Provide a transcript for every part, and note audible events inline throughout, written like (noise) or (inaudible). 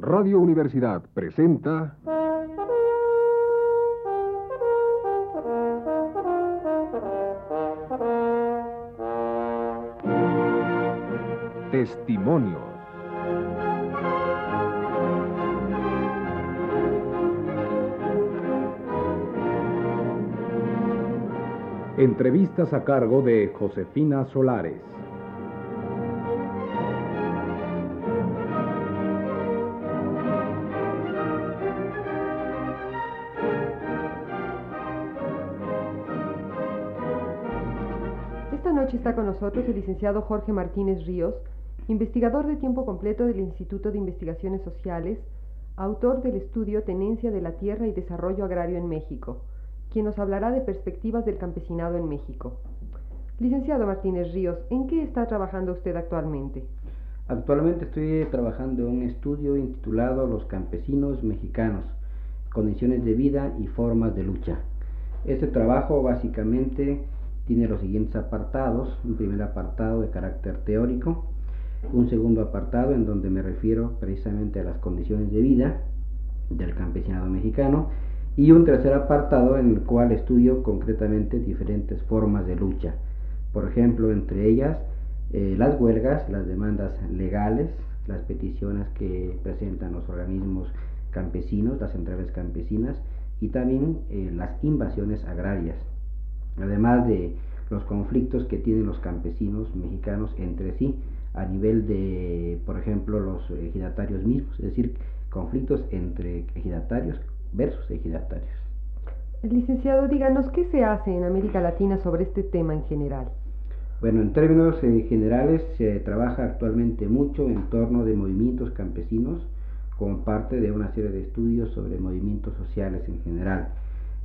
Radio Universidad presenta Testimonios. Entrevistas a cargo de Josefina Solares. Está con nosotros el licenciado Jorge Martínez Ríos, investigador de tiempo completo del Instituto de Investigaciones Sociales, autor del estudio Tenencia de la Tierra y Desarrollo Agrario en México, quien nos hablará de perspectivas del campesinado en México. Licenciado Martínez Ríos, ¿en qué está trabajando usted actualmente? Actualmente estoy trabajando en un estudio intitulado Los campesinos mexicanos, condiciones de vida y formas de lucha. Este trabajo básicamente tiene los siguientes apartados. Un primer apartado de carácter teórico, un segundo apartado en donde me refiero precisamente a las condiciones de vida del campesinado mexicano y un tercer apartado en el cual estudio concretamente diferentes formas de lucha. Por ejemplo, entre ellas eh, las huelgas, las demandas legales, las peticiones que presentan los organismos campesinos, las centrales campesinas y también eh, las invasiones agrarias además de los conflictos que tienen los campesinos mexicanos entre sí a nivel de, por ejemplo, los ejidatarios mismos, es decir, conflictos entre ejidatarios versus ejidatarios. Licenciado, díganos qué se hace en América Latina sobre este tema en general. Bueno, en términos eh, generales se trabaja actualmente mucho en torno de movimientos campesinos como parte de una serie de estudios sobre movimientos sociales en general.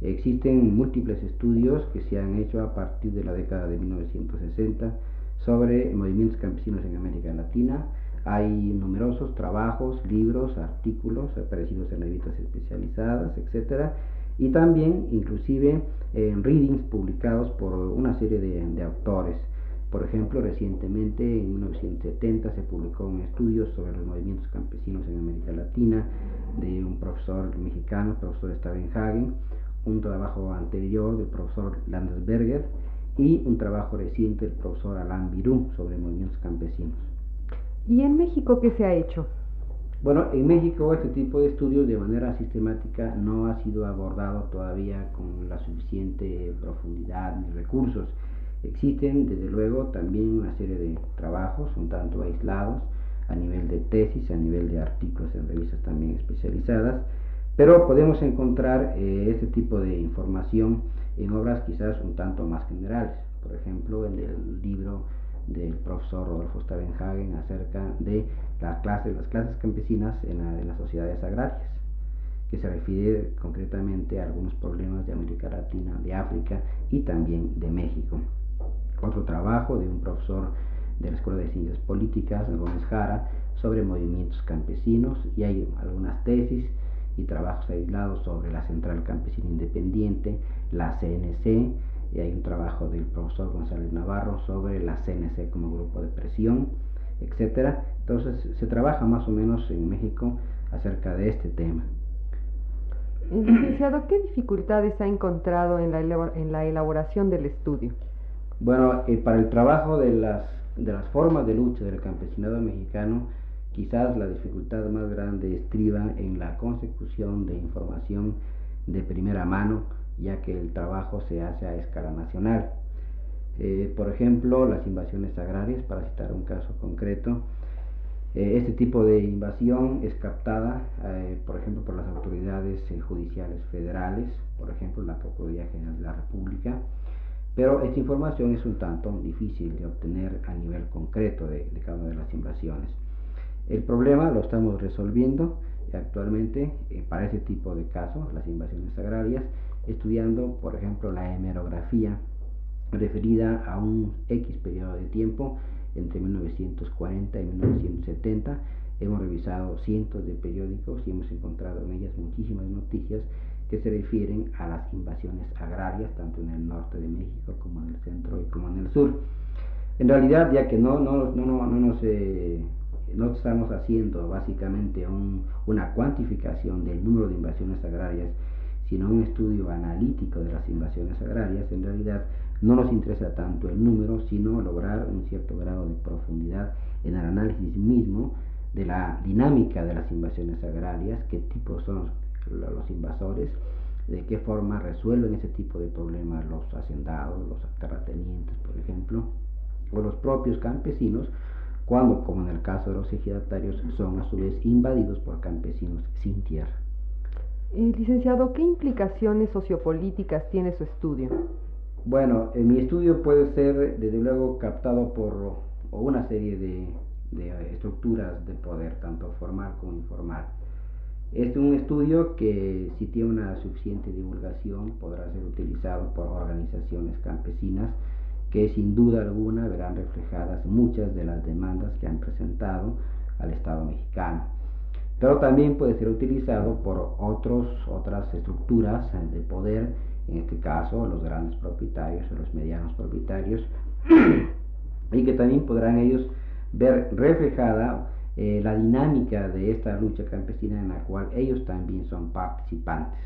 Existen múltiples estudios que se han hecho a partir de la década de 1960 sobre movimientos campesinos en América Latina. Hay numerosos trabajos, libros, artículos aparecidos en revistas especializadas, etcétera, y también inclusive en readings publicados por una serie de, de autores. Por ejemplo, recientemente en 1970 se publicó un estudio sobre los movimientos campesinos en América Latina de un profesor mexicano, el profesor Stavenhagen, un trabajo anterior del profesor Landesberger y un trabajo reciente del profesor Alain Birú sobre movimientos campesinos. ¿Y en México qué se ha hecho? Bueno, en México este tipo de estudios de manera sistemática no ha sido abordado todavía con la suficiente profundidad ni recursos. Existen, desde luego, también una serie de trabajos un tanto aislados a nivel de tesis, a nivel de artículos en revistas también especializadas, pero podemos encontrar eh, este tipo de información en obras quizás un tanto más generales, por ejemplo en el libro del profesor Rodolfo Stavenhagen acerca de las clases, las clases campesinas en, en las sociedades agrarias, que se refiere concretamente a algunos problemas de América Latina, de África y también de México. Otro trabajo de un profesor de la Escuela de Ciencias Políticas, Gómez Jara, sobre movimientos campesinos y hay algunas tesis y trabajos aislados sobre la Central Campesina Independiente, la CNC, y hay un trabajo del profesor González Navarro sobre la CNC como grupo de presión, etcétera. Entonces se trabaja más o menos en México acerca de este tema. Licenciado, ¿qué dificultades ha encontrado en la, en la elaboración del estudio? Bueno, eh, para el trabajo de las, de las formas de lucha del campesinado mexicano, Quizás la dificultad más grande estriba en la consecución de información de primera mano, ya que el trabajo se hace a escala nacional. Eh, por ejemplo, las invasiones agrarias, para citar un caso concreto, eh, este tipo de invasión es captada, eh, por ejemplo, por las autoridades judiciales federales, por ejemplo, la Procuraduría General de la República, pero esta información es un tanto difícil de obtener a nivel concreto de cada una de las invasiones. El problema lo estamos resolviendo actualmente eh, para ese tipo de casos, las invasiones agrarias, estudiando, por ejemplo, la hemerografía referida a un X periodo de tiempo entre 1940 y 1970. Hemos revisado cientos de periódicos y hemos encontrado en ellas muchísimas noticias que se refieren a las invasiones agrarias, tanto en el norte de México como en el centro y como en el sur. En realidad, ya que no, no, no, no, no nos no estamos haciendo básicamente una cuantificación del número de invasiones agrarias, sino un estudio analítico de las invasiones agrarias, en realidad no nos interesa tanto el número, sino lograr un cierto grado de profundidad en el análisis mismo de la dinámica de las invasiones agrarias, qué tipo son los invasores, de qué forma resuelven ese tipo de problemas los hacendados, los terratenientes, por ejemplo, o los propios campesinos, cuando, como en el caso de los ejidatarios, son a su vez invadidos por campesinos sin tierra. Eh, licenciado, ¿qué implicaciones sociopolíticas tiene su estudio? Bueno, en mi estudio puede ser, desde luego, captado por una serie de, de estructuras de poder, tanto formal como informal. Este es un estudio que si tiene una suficiente divulgación podrá ser utilizado por organizaciones campesinas que sin duda alguna verán reflejadas muchas de las demandas que han presentado al Estado mexicano. Pero también puede ser utilizado por otros, otras estructuras de poder, en este caso los grandes propietarios o los medianos propietarios, (clears throat) y que también podrán ellos ver reflejada eh, la dinámica de esta lucha campesina en la cual ellos también son participantes.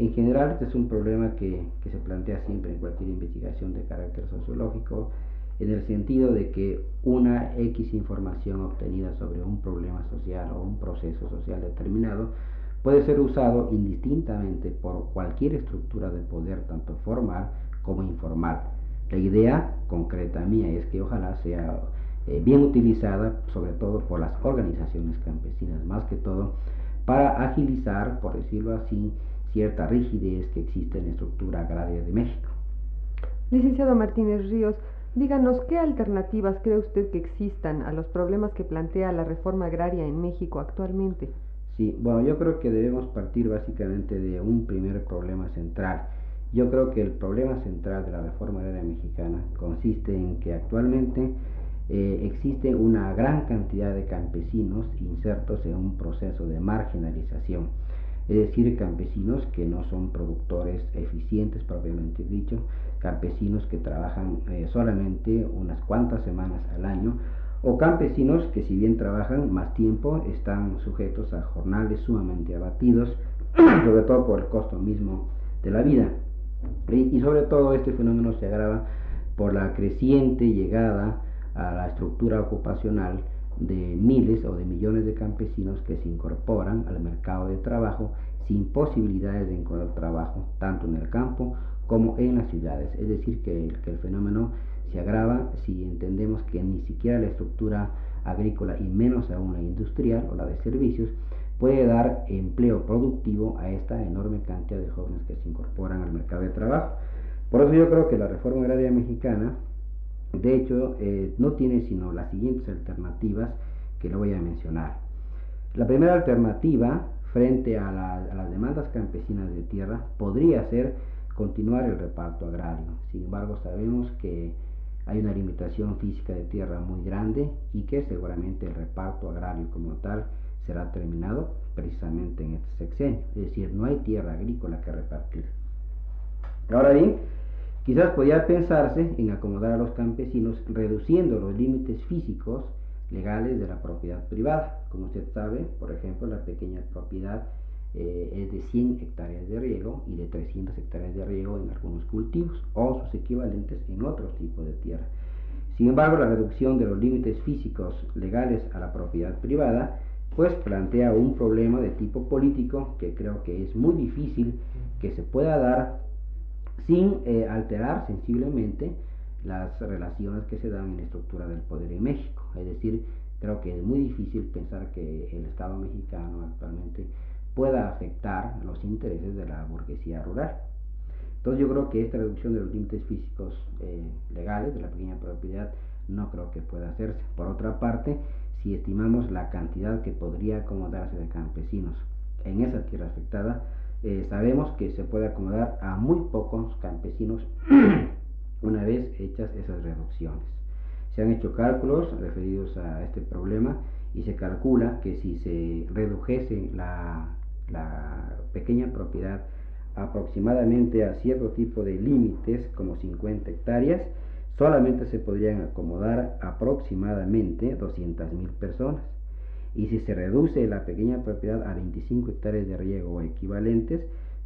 En general, este es un problema que, se plantea siempre en cualquier investigación de carácter sociológico, en el sentido de que una X información obtenida sobre un problema social o un proceso social determinado puede ser usado indistintamente por cualquier estructura de poder, tanto formal como informal. La idea concreta mía es que ojalá sea eh, bien utilizada sobre todo por las organizaciones campesinas, más que todo para agilizar, por decirlo así, cierta rigidez que existe en la estructura agraria de México. Licenciado Martínez Ríos, díganos qué alternativas cree usted que existan a los problemas que plantea la reforma agraria en México actualmente. Sí, bueno, yo creo que debemos partir básicamente de un primer problema central. Yo creo que el problema central de la reforma agraria mexicana consiste en que actualmente eh, existe una gran cantidad de campesinos insertos en un proceso de marginalización, es decir, campesinos que no son productores eficientes propiamente dicho, campesinos que trabajan eh, solamente unas cuantas semanas al año, o campesinos que si bien trabajan más tiempo están sujetos a jornales sumamente abatidos, (clears throat) sobre todo por el costo mismo de la vida. Y, y sobre todo este fenómeno se agrava por la creciente llegada a la estructura ocupacional de miles o de millones de campesinos que se incorporan al mercado de trabajo sin posibilidades de encontrar trabajo tanto en el campo como en las ciudades. Es decir, que el, que el fenómeno se agrava si entendemos que ni siquiera la estructura agrícola y menos aún la industrial o la de servicios puede dar empleo productivo a esta enorme cantidad de jóvenes que se incorporan al mercado de trabajo. Por eso yo creo que la reforma agraria mexicana de hecho, eh, no tiene sino las siguientes alternativas que le voy a mencionar. La primera alternativa frente a, las demandas campesinas de tierra podría ser continuar el reparto agrario. Sin embargo, sabemos que hay una limitación física de tierra muy grande y que seguramente el reparto agrario como tal será terminado precisamente en este sexenio. Es decir, no hay tierra agrícola que repartir. Ahora bien, Quizás podría pensarse en acomodar a los campesinos reduciendo los límites físicos legales de la propiedad privada. Como usted sabe, por ejemplo, la pequeña propiedad eh, es de 100 hectáreas de riego y de 300 hectáreas de riego en algunos cultivos o sus equivalentes en otros tipos de tierra. Sin embargo, la reducción de los límites físicos legales a la propiedad privada pues plantea un problema de tipo político que creo que es muy difícil que se pueda dar sin eh, alterar sensiblemente las relaciones que se dan en la estructura del poder en México. Es decir, creo que es muy difícil pensar que el Estado mexicano actualmente pueda afectar los intereses de la burguesía rural. Entonces yo creo que esta reducción de los límites físicos eh, legales de la pequeña propiedad no creo que pueda hacerse. Por otra parte, si estimamos la cantidad que podría acomodarse de campesinos en esa tierra afectada, eh, sabemos que se puede acomodar a muy pocos campesinos (clears throat) una vez hechas esas reducciones. Se han hecho cálculos referidos a este problema y se calcula que si se redujese la, pequeña propiedad aproximadamente a cierto tipo de límites como 50 hectáreas, solamente se podrían acomodar aproximadamente 200.000 personas. Y si se reduce la pequeña propiedad a 25 hectáreas de riego o equivalentes,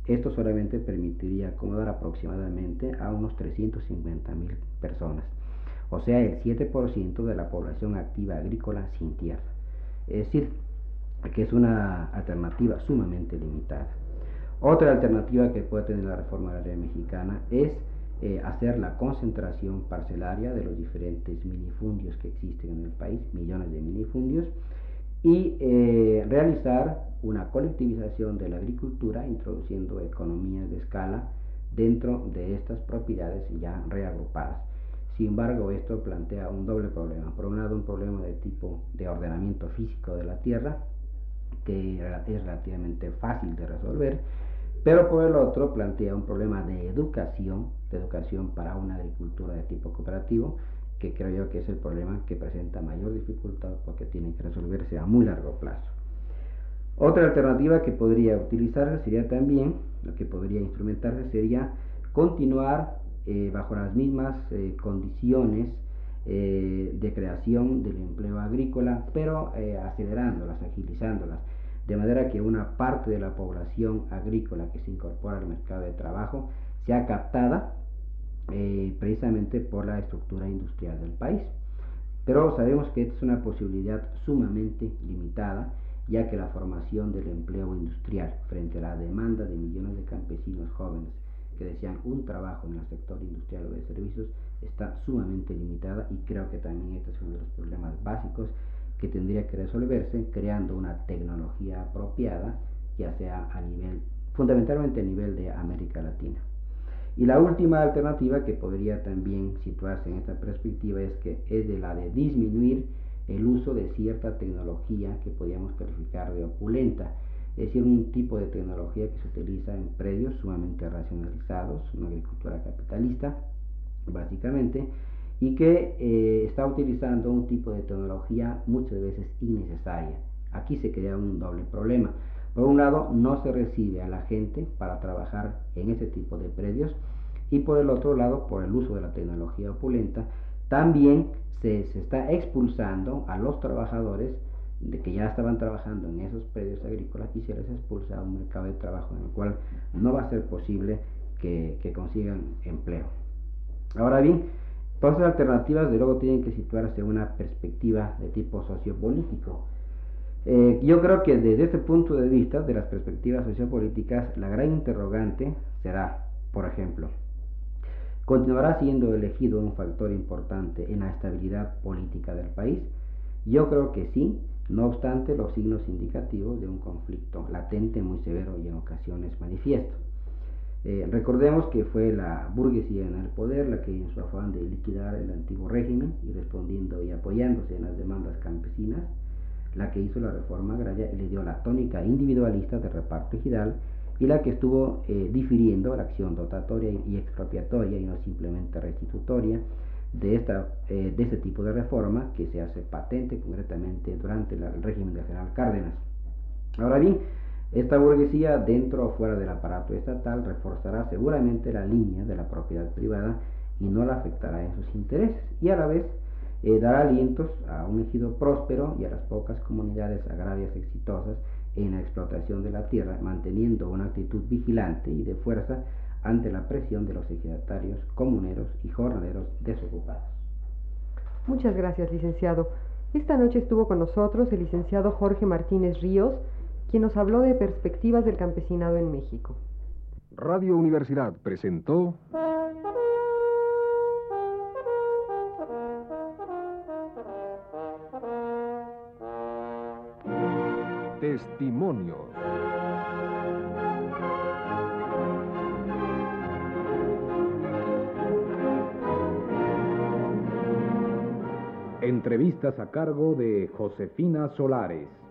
esto solamente permitiría acomodar aproximadamente a unos 350 mil personas, o sea, el 7% de la población activa agrícola sin tierra. Es decir, que es una alternativa sumamente limitada. Otra alternativa que puede tener la reforma agraria mexicana es eh, hacer la concentración parcelaria de los diferentes minifundios que existen en el país, millones de minifundios, y eh, realizar una colectivización de la agricultura introduciendo economías de escala dentro de estas propiedades ya reagrupadas. Sin embargo, esto plantea un doble problema. Por un lado, un problema de tipo de ordenamiento físico de la tierra, que es relativamente fácil de resolver, pero por el otro plantea un problema de educación, de educación para una agricultura de tipo cooperativo, que creo yo que es el problema que presenta mayor dificultad porque tiene que resolverse a muy largo plazo. Otra alternativa que podría utilizarse sería también, lo que podría instrumentarse sería continuar eh, bajo las mismas eh, condiciones eh, de creación del empleo agrícola, pero acelerándolas, agilizándolas, de manera que una parte de la población agrícola que se incorpora al mercado de trabajo sea captada eh, precisamente por la estructura industrial del país. Pero sabemos que esta es una posibilidad sumamente limitada, ya que la formación del empleo industrial frente a la demanda de millones de campesinos jóvenes que desean un trabajo en el sector industrial o de servicios está sumamente limitada y creo que también este es uno de los problemas básicos que tendría que resolverse creando una tecnología apropiada, ya sea a nivel, fundamentalmente a nivel de América Latina. Y la última alternativa que podría también situarse en esta perspectiva es que es de la de disminuir el uso de cierta tecnología que podríamos calificar de opulenta, es decir, un tipo de tecnología que se utiliza en predios sumamente racionalizados, una agricultura capitalista, básicamente, y que eh, está utilizando un tipo de tecnología muchas veces innecesaria. Aquí se crea un doble problema. Por un lado, no se recibe a la gente para trabajar en ese tipo de predios y por el otro lado, por el uso de la tecnología opulenta, también se, está expulsando a los trabajadores de que ya estaban trabajando en esos predios agrícolas y se les expulsa a un mercado de trabajo en el cual no va a ser posible que, que consigan empleo. Ahora bien, todas las alternativas de luego tienen que situarse en una perspectiva de tipo sociopolítico. Eh, yo creo que desde este punto de vista, de las perspectivas sociopolíticas, la gran interrogante será, por ejemplo, ¿continuará siendo elegido un factor importante en la estabilidad política del país? Yo creo que sí, no obstante los signos indicativos de un conflicto latente muy severo y en ocasiones manifiesto. Eh, recordemos que fue la burguesía en el poder la que en su afán de liquidar el antiguo régimen y respondiendo y apoyándose en las demandas campesinas, la que hizo la reforma agraria y le dio la tónica individualista de reparto ejidal y la que estuvo eh, difiriendo la acción dotatoria y expropiatoria y no simplemente restitutoria de, esta, eh, de este tipo de reforma que se hace patente concretamente durante el régimen del general Cárdenas. Ahora bien, esta burguesía dentro o fuera del aparato estatal reforzará seguramente la línea de la propiedad privada y no la afectará en sus intereses y a la vez eh, dará alientos a un ejido próspero y a las pocas comunidades agrarias exitosas en la explotación de la tierra, manteniendo una actitud vigilante y de fuerza ante la presión de los ejidatarios, comuneros y jornaleros desocupados. Muchas gracias, licenciado. Esta noche estuvo con nosotros el licenciado Jorge Martínez Ríos, quien nos habló de perspectivas del campesinado en México. Radio Universidad presentó Testimonios. Entrevistas a cargo de Josefina Solares.